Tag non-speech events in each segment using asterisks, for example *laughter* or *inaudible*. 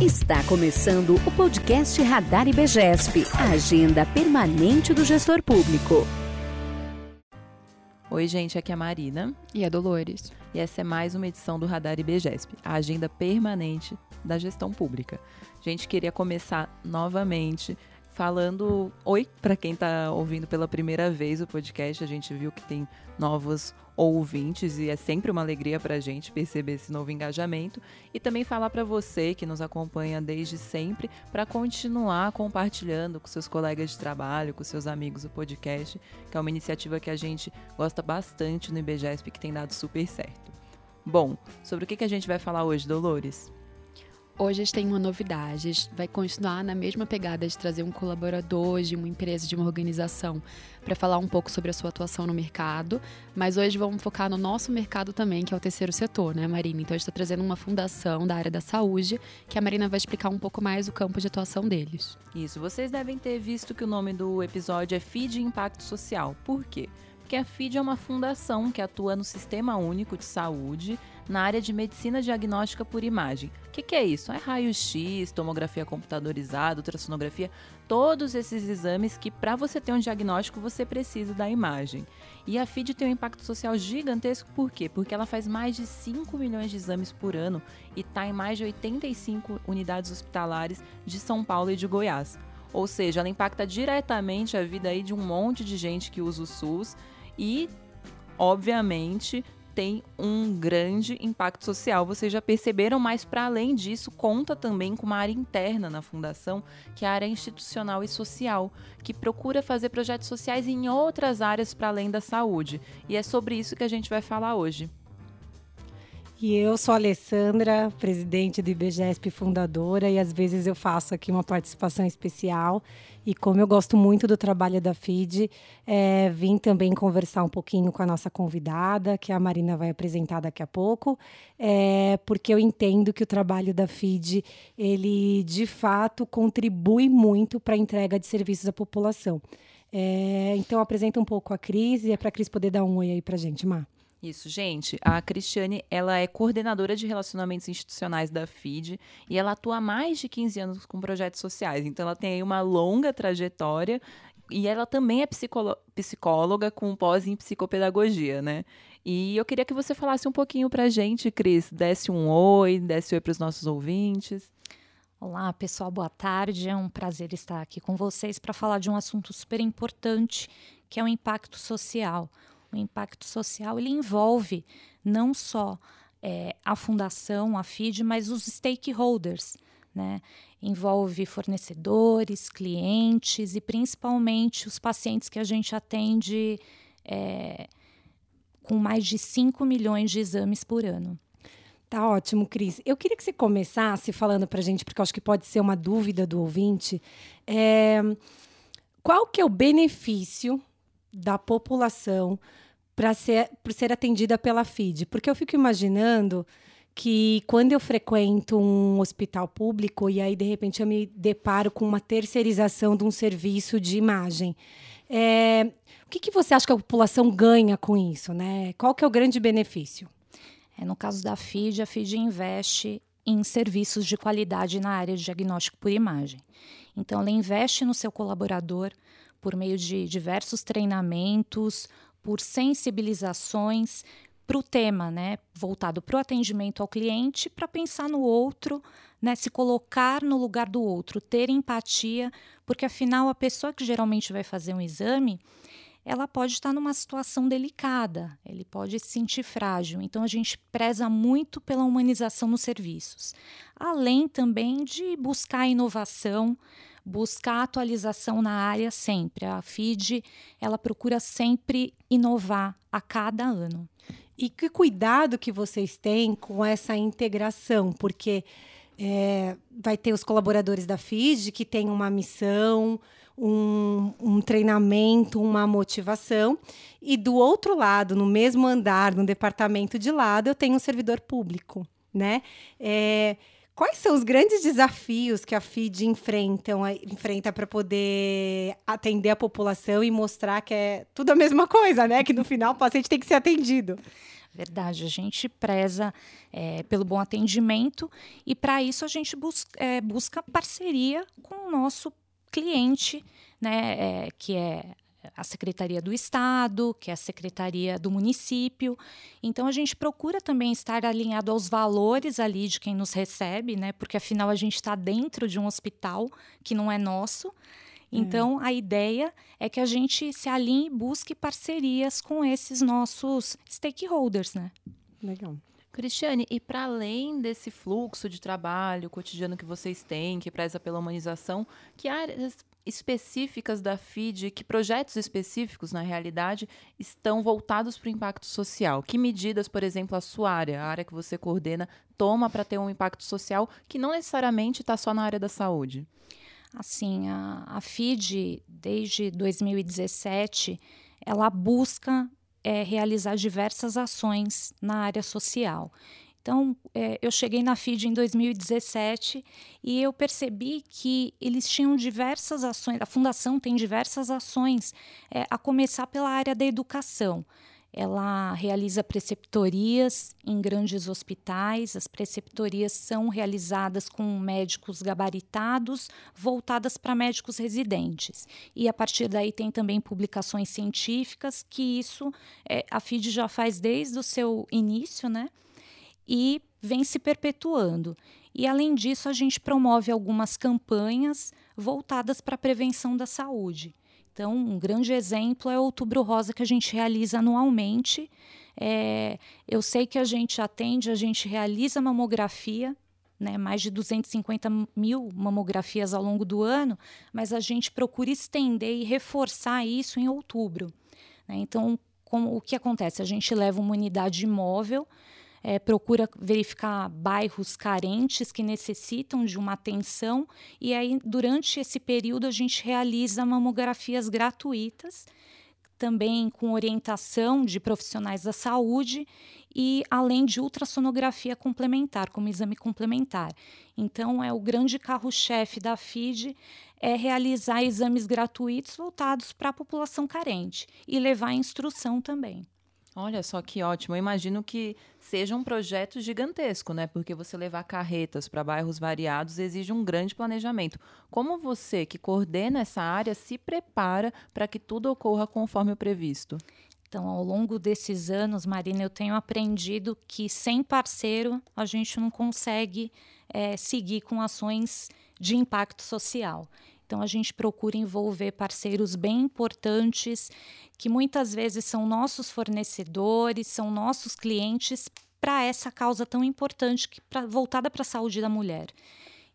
Está começando o podcast Radar IBGESP, a agenda permanente do gestor público. Oi, gente, aqui é a Marina. E a Dolores. E essa é mais uma edição do Radar IBGESP, a agenda permanente da gestão pública. A gente queria começar novamente falando oi para quem está ouvindo pela primeira vez o podcast. A gente viu que tem novos ouvintes e é sempre uma alegria para a gente perceber esse novo engajamento e também falar para você que nos acompanha desde sempre para continuar compartilhando com seus colegas de trabalho, com seus amigos o podcast, que é uma iniciativa que a gente gosta bastante no IBGESP que tem dado super certo. Bom, sobre o que a gente vai falar hoje, Dolores? Hoje a gente tem uma novidade. A gente vai continuar na mesma pegada de trazer um colaborador de uma empresa, de uma organização, para falar um pouco sobre a sua atuação no mercado. Mas hoje vamos focar no nosso mercado também, que é o terceiro setor, né, Marina? Então a gente está trazendo uma fundação da área da saúde, que a Marina vai explicar um pouco mais o campo de atuação deles. Isso, vocês devem ter visto que o nome do episódio é FID Impacto Social. Por quê? Porque a FID é uma fundação que atua no Sistema Único de Saúde na área de medicina diagnóstica por imagem. O que, que, é isso? É raio-x, tomografia computadorizada, ultrassonografia, todos esses exames que, para você ter um diagnóstico, você precisa da imagem. E a FID tem um impacto social gigantesco, por quê? Porque ela faz mais de 5 milhões de exames por ano e está em mais de 85 unidades hospitalares de São Paulo e de Goiás. Ou seja, ela impacta diretamente a vida aí de um monte de gente que usa o SUS e, obviamente, tem um grande impacto social. Vocês já perceberam, mas para além disso, conta também com uma área interna na fundação, que é a área institucional e social, que procura fazer projetos sociais em outras áreas para além da saúde. E é sobre isso que a gente vai falar hoje. E eu sou a Alessandra, presidente do IBGESP fundadora, e às vezes eu faço aqui uma participação especial. E como eu gosto muito do trabalho da FID, é, vim também conversar um pouquinho com a nossa convidada, que a Marina vai apresentar daqui a pouco, é, porque eu entendo que o trabalho da FID, ele de fato contribui muito para a entrega de serviços à população. É, então, apresenta um pouco a Cris e é para a Cris poder dar um oi aí para a gente, Mar. Isso, gente. A Cristiane, ela é coordenadora de relacionamentos institucionais da FID e ela atua há mais de 15 anos com projetos sociais. Então, ela tem aí uma longa trajetória e ela também é psicóloga com pós em psicopedagogia, né? E eu queria que você falasse um pouquinho para a gente, Cris. Desse um oi, desse oi para os nossos ouvintes. Olá, pessoal, boa tarde. É um prazer estar aqui com vocês para falar de um assunto super importante, que é o impacto social o impacto social ele envolve não só é, a fundação, a FID, mas os stakeholders. Né? Envolve fornecedores, clientes e principalmente os pacientes que a gente atende é, com mais de 5 milhões de exames por ano. Tá ótimo, Cris. Eu queria que você começasse falando para a gente, porque acho que pode ser uma dúvida do ouvinte. É, qual que é o benefício da população para ser, ser atendida pela FID. Porque eu fico imaginando que quando eu frequento um hospital público e aí de repente eu me deparo com uma terceirização de um serviço de imagem. É, o que, que você acha que a população ganha com isso? Né? Qual que é o grande benefício? É, no caso da FID, a FID investe em serviços de qualidade na área de diagnóstico por imagem. Então, ela investe no seu colaborador por meio de diversos treinamentos, por sensibilizações para o tema, né, voltado para o atendimento ao cliente, para pensar no outro, né, se colocar no lugar do outro, ter empatia, porque afinal a pessoa que geralmente vai fazer um exame, ela pode estar numa situação delicada, ele pode se sentir frágil. Então a gente preza muito pela humanização nos serviços, além também de buscar inovação, buscar atualização na área sempre. A FID ela procura sempre inovar a cada ano. E que cuidado que vocês têm com essa integração, porque é, vai ter os colaboradores da FID que têm uma missão, um, um, treinamento, uma motivação. E do outro lado, no mesmo andar, no departamento de lado, eu tenho um servidor público, né? É, Quais são os grandes desafios que a FID enfrentam, enfrenta para poder atender a população e mostrar que é tudo a mesma coisa, né? Que no final o paciente tem que ser atendido. Verdade, a gente preza é, pelo bom atendimento e para isso a gente bus é, busca parceria com o nosso cliente, né, é, que é a Secretaria do Estado, que é a Secretaria do Município. Então a gente procura também estar alinhado aos valores ali de quem nos recebe, né? Porque afinal a gente está dentro de um hospital que não é nosso. Então, é. a ideia é que a gente se alinhe e busque parcerias com esses nossos stakeholders, né? Legal. Cristiane, e para além desse fluxo de trabalho cotidiano que vocês têm, que preza pela humanização, que áreas específicas da FID, que projetos específicos, na realidade, estão voltados para o impacto social? Que medidas, por exemplo, a sua área, a área que você coordena, toma para ter um impacto social que não necessariamente está só na área da saúde? Assim, a, a FID, desde 2017, ela busca é, realizar diversas ações na área social. Então, é, eu cheguei na FID em 2017 e eu percebi que eles tinham diversas ações, a fundação tem diversas ações, é, a começar pela área da educação. Ela realiza preceptorias em grandes hospitais. As preceptorias são realizadas com médicos gabaritados, voltadas para médicos residentes. E a partir daí tem também publicações científicas, que isso é, a FID já faz desde o seu início, né? E vem se perpetuando. E, além disso, a gente promove algumas campanhas voltadas para a prevenção da saúde. Então, um grande exemplo é o Outubro Rosa, que a gente realiza anualmente. É, eu sei que a gente atende, a gente realiza mamografia, né, mais de 250 mil mamografias ao longo do ano, mas a gente procura estender e reforçar isso em outubro. Né? Então, como, o que acontece? A gente leva uma unidade móvel é, procura verificar bairros carentes que necessitam de uma atenção e aí durante esse período a gente realiza mamografias gratuitas também com orientação de profissionais da saúde e além de ultrassonografia complementar, como exame complementar. Então, é o grande carro-chefe da FID é realizar exames gratuitos voltados para a população carente e levar instrução também. Olha só que ótimo. Eu imagino que seja um projeto gigantesco, né? Porque você levar carretas para bairros variados exige um grande planejamento. Como você, que coordena essa área, se prepara para que tudo ocorra conforme o previsto? Então, ao longo desses anos, Marina, eu tenho aprendido que sem parceiro a gente não consegue é, seguir com ações de impacto social. Então, a gente procura envolver parceiros bem importantes, que muitas vezes são nossos fornecedores, são nossos clientes, para essa causa tão importante que pra, voltada para a saúde da mulher.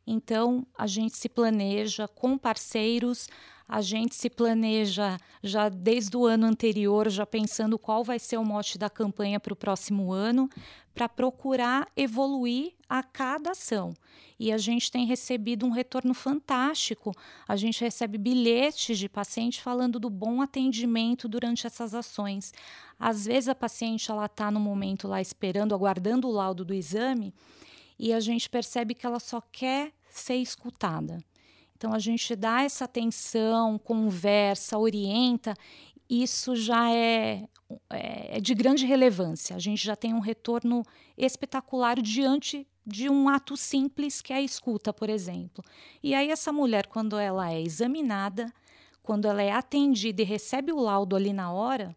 Então, a gente se planeja com parceiros, a gente se planeja já desde o ano anterior, já pensando qual vai ser o mote da campanha para o próximo ano, para procurar evoluir a cada ação. E a gente tem recebido um retorno fantástico. A gente recebe bilhetes de paciente falando do bom atendimento durante essas ações. Às vezes a paciente ela está no momento lá esperando, aguardando o laudo do exame, e a gente percebe que ela só quer ser escutada. Então a gente dá essa atenção, conversa, orienta isso já é, é, é, de grande relevância. A gente já tem um retorno espetacular diante de um ato simples que é a escuta, por exemplo. E aí essa mulher, quando ela é examinada, quando ela é atendida e recebe o laudo ali na hora,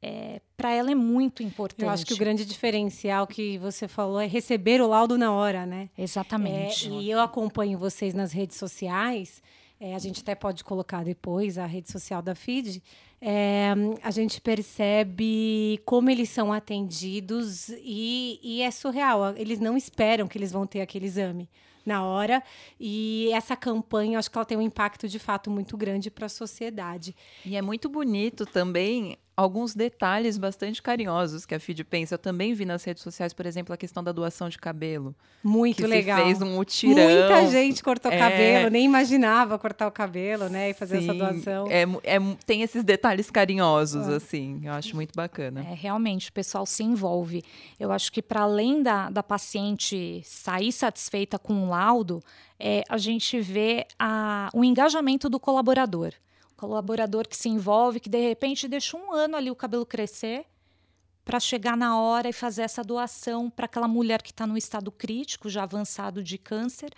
é, para ela é muito importante. Eu acho que o grande diferencial que você falou é receber o laudo na hora, né? Exatamente. É, e eu acompanho vocês nas redes sociais. É, a gente até pode colocar depois a rede social da FID é, a gente percebe como eles são atendidos e, e é surreal. Eles não esperam que eles vão ter aquele exame na hora. E essa campanha, acho que ela tem um impacto de fato muito grande para a sociedade. E é muito bonito também alguns detalhes bastante carinhosos que a FID pensa. Eu também vi nas redes sociais, por exemplo, a questão da doação de cabelo. Muito que legal. Fez um mutirão. Muita gente cortou é... cabelo, nem imaginava cortar o cabelo, né? E fazer Sim, essa doação. É, é, tem esses detalhes carinhosos, ah. assim. Eu acho muito bacana. É, realmente, o pessoal se envolve. Eu acho que para além da, da paciente sair satisfeita com o laudo, é, a gente vê a, o engajamento do colaborador colaborador que se envolve, que de repente deixa um ano ali o cabelo crescer para chegar na hora e fazer essa doação para aquela mulher que está no estado crítico, já avançado de câncer,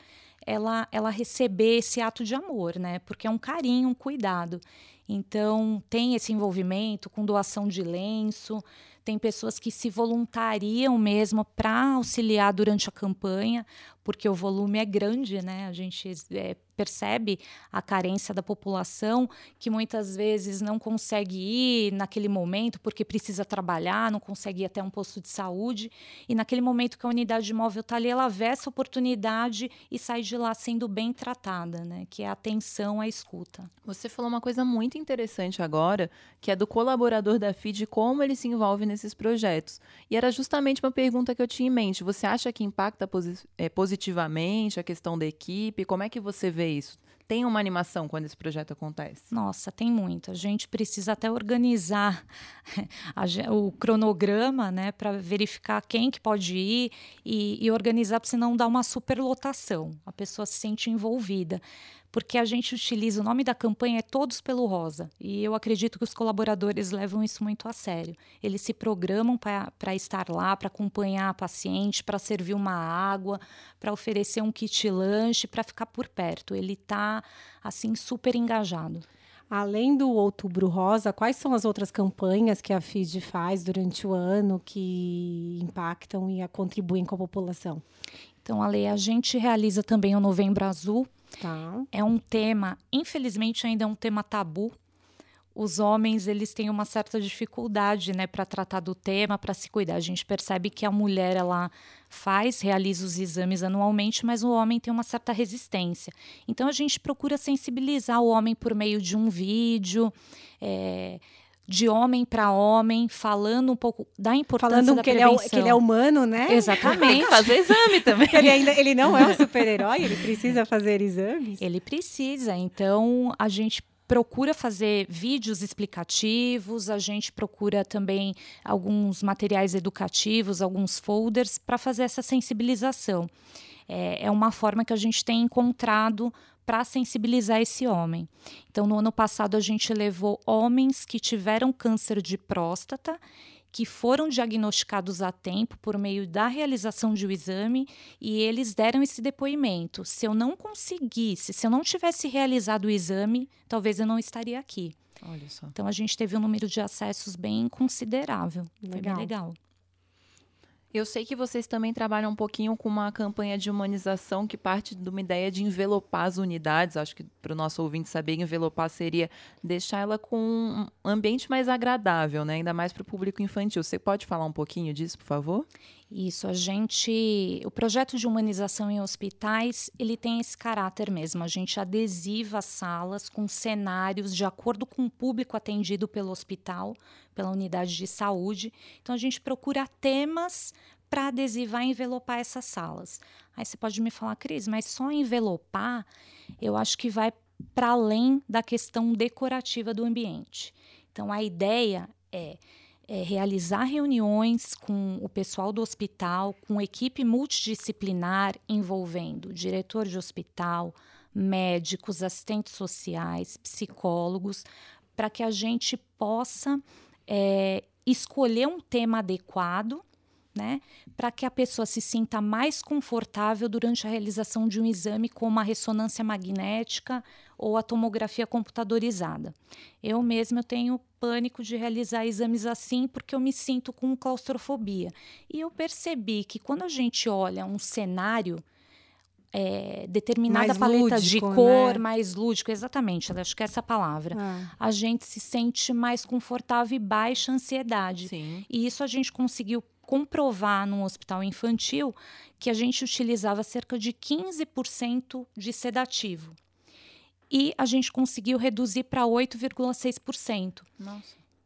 ela, ela receber esse ato de amor, né? Porque é um carinho, um cuidado. Então, tem esse envolvimento com doação de lenço, tem pessoas que se voluntariam mesmo para auxiliar durante a campanha, porque o volume é grande, né? A gente é, percebe a carência da população que muitas vezes não consegue ir naquele momento porque precisa trabalhar, não consegue ir até um posto de saúde. E naquele momento que a unidade móvel está ali, ela vê essa oportunidade e sai de lá sendo bem tratada, né? Que é a atenção à escuta. Você falou uma coisa muito interessante agora, que é do colaborador da FID, como ele se envolve nesses projetos. E era justamente uma pergunta que eu tinha em mente. Você acha que impacta posi é, positivamente a questão da equipe? Como é que você vê isso? Tem uma animação quando esse projeto acontece? Nossa, tem muito. A gente precisa até organizar *laughs* a, o cronograma, né, para verificar quem que pode ir e, e organizar, para senão dar uma superlotação. A pessoa se sente envolvida porque a gente utiliza o nome da campanha é Todos pelo Rosa. E eu acredito que os colaboradores levam isso muito a sério. Eles se programam para estar lá, para acompanhar a paciente, para servir uma água, para oferecer um kit lanche, para ficar por perto. Ele está, assim, super engajado. Além do Outubro Rosa, quais são as outras campanhas que a FID faz durante o ano que impactam e contribuem com a população? Então, Ale, a gente realiza também o Novembro Azul, Tá. É um tema, infelizmente, ainda é um tema tabu. Os homens eles têm uma certa dificuldade, né, para tratar do tema, para se cuidar. A gente percebe que a mulher ela faz, realiza os exames anualmente, mas o homem tem uma certa resistência. Então a gente procura sensibilizar o homem por meio de um vídeo. É, de homem para homem, falando um pouco da importância falando da que prevenção. Ele é, que ele é humano, né? Exatamente. *laughs* fazer exame também. ele, ainda, ele não é um *laughs* super-herói, ele precisa fazer exames. Ele precisa. Então, a gente procura fazer vídeos explicativos, a gente procura também alguns materiais educativos, alguns folders para fazer essa sensibilização. É, é uma forma que a gente tem encontrado para sensibilizar esse homem. Então, no ano passado, a gente levou homens que tiveram câncer de próstata que foram diagnosticados a tempo por meio da realização de um exame e eles deram esse depoimento. Se eu não conseguisse, se eu não tivesse realizado o exame, talvez eu não estaria aqui. Olha só. Então a gente teve um número de acessos bem considerável. Legal. Foi bem legal. Eu sei que vocês também trabalham um pouquinho com uma campanha de humanização que parte de uma ideia de envelopar as unidades. Acho que para o nosso ouvinte saber, envelopar seria deixar ela com um ambiente mais agradável, né? ainda mais para o público infantil. Você pode falar um pouquinho disso, por favor? Isso, a gente, o projeto de humanização em hospitais, ele tem esse caráter mesmo. A gente adesiva as salas com cenários de acordo com o público atendido pelo hospital, pela unidade de saúde. Então a gente procura temas para adesivar e envelopar essas salas. Aí você pode me falar, Cris, mas só envelopar, eu acho que vai para além da questão decorativa do ambiente. Então a ideia é é, realizar reuniões com o pessoal do hospital, com equipe multidisciplinar envolvendo diretor de hospital, médicos, assistentes sociais, psicólogos, para que a gente possa é, escolher um tema adequado né? Para que a pessoa se sinta mais confortável durante a realização de um exame como a ressonância magnética ou a tomografia computadorizada. Eu mesma eu tenho pânico de realizar exames assim porque eu me sinto com claustrofobia. E eu percebi que quando a gente olha um cenário é, determinada mais paleta lúdico, de cor, né? mais lúdico, exatamente, acho que é essa palavra. Ah. A gente se sente mais confortável e baixa ansiedade. Sim. E isso a gente conseguiu comprovar num hospital infantil que a gente utilizava cerca de 15% de sedativo. E a gente conseguiu reduzir para 8,6%.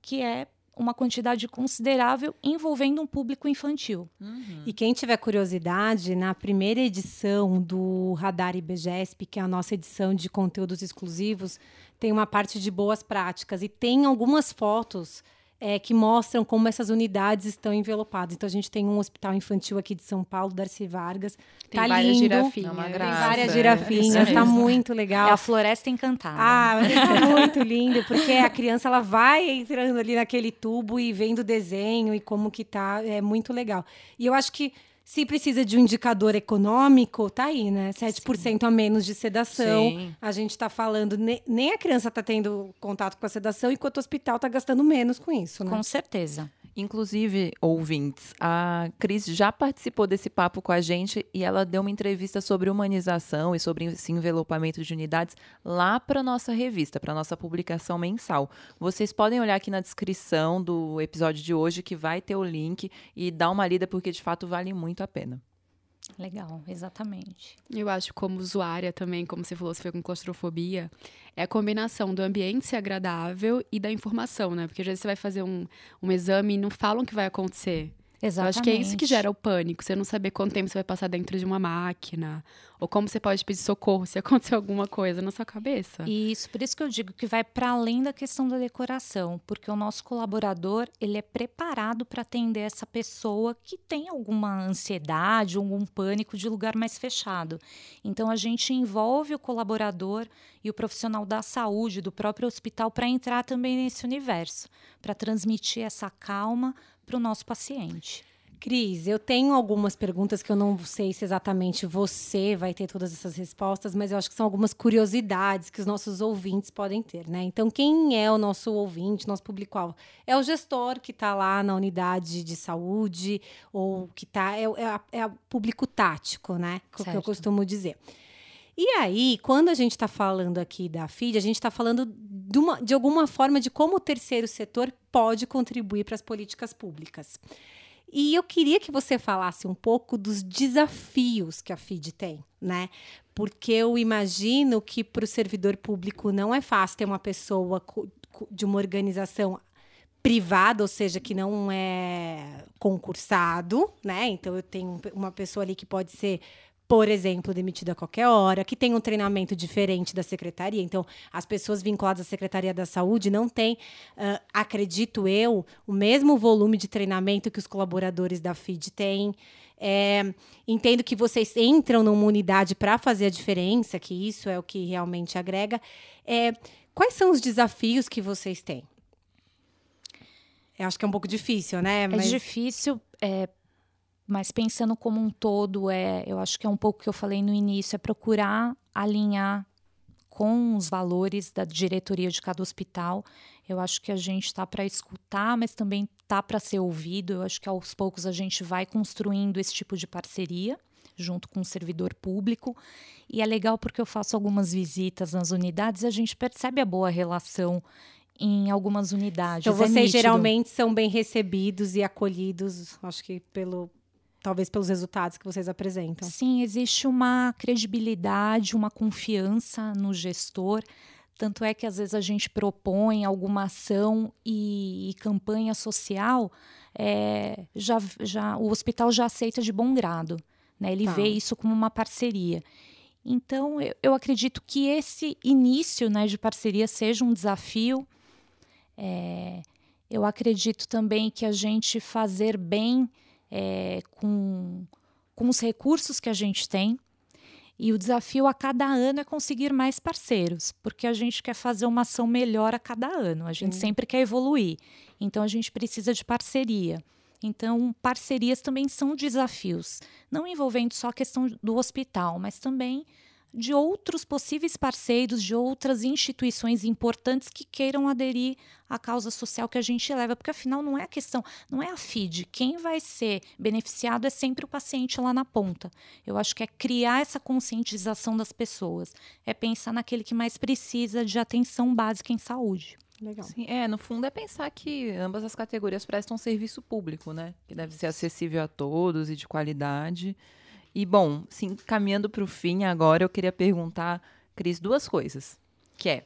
Que é uma quantidade considerável envolvendo um público infantil. Uhum. E quem tiver curiosidade, na primeira edição do Radar IBGESP, que é a nossa edição de conteúdos exclusivos, tem uma parte de boas práticas e tem algumas fotos é, que mostram como essas unidades estão envelopadas. Então, a gente tem um hospital infantil aqui de São Paulo, Darcy Vargas. Tem tá várias lindo. girafinhas. É uma Tem graça. várias é. girafinhas, tá mesmo. muito legal. É a floresta encantada. Ah, mas tá muito lindo, porque a criança ela vai entrando ali naquele tubo e vendo o desenho e como que tá, é muito legal. E eu acho que se precisa de um indicador econômico, tá aí, né? 7% a menos de sedação. Sim. A gente tá falando, ne- nem a criança tá tendo contato com a sedação, enquanto o hospital tá gastando menos com isso, né? Com certeza. Inclusive, ouvintes, a Cris já participou desse papo com a gente e ela deu uma entrevista sobre humanização e sobre esse envelopamento de unidades lá para nossa revista, para nossa publicação mensal. Vocês podem olhar aqui na descrição do episódio de hoje que vai ter o link e dar uma lida porque de fato vale muito a pena. Legal, exatamente. Eu acho como usuária também, como você falou, você foi com claustrofobia, é a combinação do ambiente ser agradável e da informação, né? Porque às vezes você vai fazer um, um exame e não falam o que vai acontecer. Eu Exatamente. acho que é isso que gera o pânico, você não saber quanto tempo você vai passar dentro de uma máquina, ou como você pode pedir socorro se *laughs* acontecer alguma coisa na sua cabeça. Isso, por isso que eu digo que vai para além da questão da decoração, porque o nosso colaborador ele é preparado para atender essa pessoa que tem alguma ansiedade, algum pânico de lugar mais fechado. Então a gente envolve o colaborador e o profissional da saúde do próprio hospital para entrar também nesse universo, para transmitir essa calma para o nosso paciente. Cris, eu tenho algumas perguntas que eu não sei se exatamente você vai ter todas essas respostas, mas eu acho que são algumas curiosidades que os nossos ouvintes podem ter, né? Então, quem é o nosso ouvinte, nosso público-alvo? É o gestor que está lá na unidade de saúde, ou que está. É, o- é, é público tático, né? Que eu Certo. costumo dizer. E aí, quando a gente está falando aqui da FID, a gente está falando de, uma- de alguma forma de como o terceiro setor pode contribuir para as políticas públicas. E eu queria que você falasse um pouco dos desafios que a FID tem, né? Porque eu imagino que para o servidor público não é fácil ter uma pessoa de uma organização privada, ou seja, que não é concursado, né? Então eu tenho uma pessoa ali que pode ser por exemplo, demitida a qualquer hora, que tem um treinamento diferente da secretaria. Então, as pessoas vinculadas à Secretaria da Saúde não têm, ah, acredito eu, o mesmo volume de treinamento que os colaboradores da FID têm. É, entendo que vocês entram numa unidade para fazer a diferença, que isso é o que realmente agrega. É, quais são os desafios que vocês têm? Eu acho que é um pouco difícil, né? É difícil, é, mas pensando como um todo, é, eu acho que é um pouco o que eu falei no início, é procurar alinhar com os valores da diretoria de cada hospital. Eu acho que a gente está para escutar, mas também está para ser ouvido. Eu acho que aos poucos a gente vai construindo esse tipo de parceria junto com o servidor público. E é legal porque eu faço algumas visitas nas unidades e a gente percebe a boa relação em algumas unidades. Então, É vocês nítido. geralmente são bem recebidos e acolhidos, acho que pelo talvez pelos resultados que vocês apresentam. Sim, existe uma credibilidade, uma confiança no gestor. Tanto é que às vezes a gente propõe alguma ação e, e campanha social, é, já, já, o hospital já aceita de bom grado. Né? Ele Tá. vê isso como uma parceria. Então, eu, eu acredito que esse início né, de parceria seja um desafio. É, eu acredito também que a gente fazer bem é, com, com os recursos que a gente tem. E o desafio a cada ano é conseguir mais parceiros, porque a gente quer fazer uma ação melhor a cada ano, a gente sempre quer evoluir. Então a gente precisa de parceria. Então, parcerias também são desafios, não envolvendo só a questão do hospital, mas também de outros possíveis parceiros, de outras instituições importantes que queiram aderir à causa social que a gente leva, porque afinal não é a questão, não é a FID, quem vai ser beneficiado é sempre o paciente lá na ponta. Eu acho que é criar essa conscientização das pessoas, é pensar naquele que mais precisa de atenção básica em saúde. Legal. Sim, é, no fundo é pensar que ambas as categorias prestam serviço público, né? Que deve ser acessível a todos e de qualidade. E, bom, caminhando para o fim agora, eu queria perguntar, Cris, duas coisas. Que é,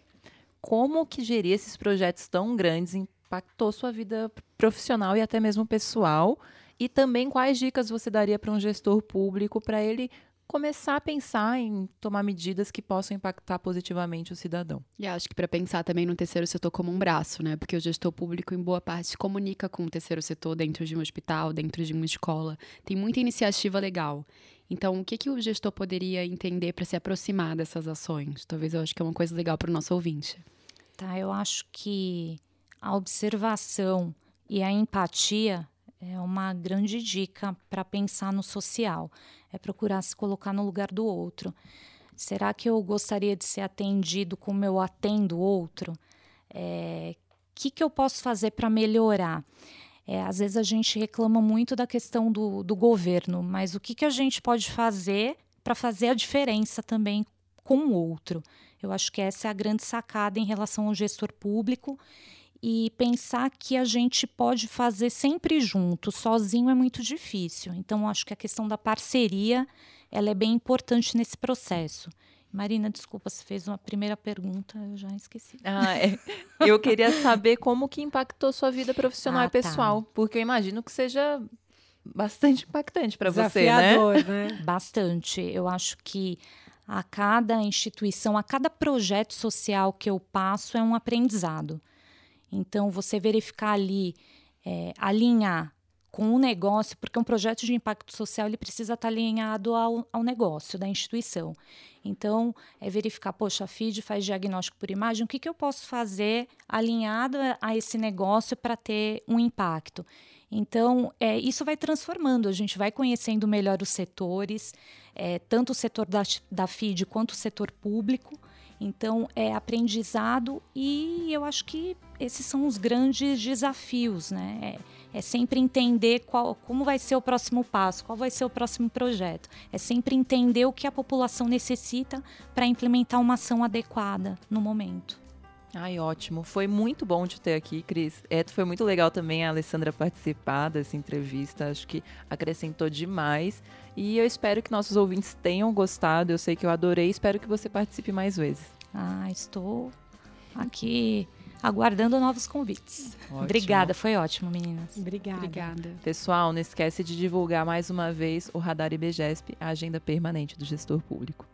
como que gerir esses projetos tão grandes impactou sua vida profissional e até mesmo pessoal? E também quais dicas você daria para um gestor público para ele começar a pensar em tomar medidas que possam impactar positivamente o cidadão. E acho que para pensar também no terceiro setor como um braço, né? Porque o gestor público, em boa parte, comunica com o terceiro setor dentro de um hospital, dentro de uma escola. Tem muita iniciativa legal. Então, o que, que o gestor poderia entender para se aproximar dessas ações? Talvez eu acho que é uma coisa legal para o nosso ouvinte. Tá, eu acho que a observação e a empatia é uma grande dica para pensar no social. É procurar se colocar no lugar do outro. Será que eu gostaria de ser atendido como eu atendo o outro? O é, que, que eu posso fazer para melhorar? É, às vezes a gente reclama muito da questão do, do governo, mas o que, que a gente pode fazer para fazer a diferença também com o outro? Eu acho que essa é a grande sacada em relação ao gestor público e pensar que a gente pode fazer sempre junto, sozinho é muito difícil. Então, acho que a questão da parceria ela é bem importante nesse processo. Marina, desculpa, você fez uma primeira pergunta, eu já esqueci. Ah, é. Eu queria saber como que impactou sua vida profissional ah, e pessoal, tá. porque eu imagino que seja bastante impactante para você, né? né? *laughs* Bastante. Eu acho que a cada instituição, a cada projeto social que eu passo é um aprendizado. Então, você verificar ali, é, alinhar com o negócio, porque um projeto de impacto social ele precisa estar alinhado ao, ao negócio da instituição. Então, é verificar, poxa, a FID faz diagnóstico por imagem, o que, que eu posso fazer alinhado a esse negócio para ter um impacto? Então, é, isso vai transformando, a gente vai conhecendo melhor os setores, é, tanto o setor da, da FID quanto o setor público, então, é aprendizado e eu acho que esses são os grandes desafios, né? É, é, sempre entender qual, como vai ser o próximo passo, qual vai ser o próximo projeto. É sempre entender o que a população necessita para implementar uma ação adequada no momento. Ai, ótimo. Foi muito bom te ter aqui, Cris. É, foi muito legal também a Alessandra participar dessa entrevista. Acho que acrescentou demais. E eu espero que nossos ouvintes tenham gostado. Eu sei que eu adorei. Espero que você participe mais vezes. Ah, estou aqui aguardando novos convites. Ótimo. Obrigada, foi ótimo, meninas. Obrigada. Obrigada. Pessoal, não esquece de divulgar mais uma vez o Radar IBGESP, a agenda permanente do gestor público.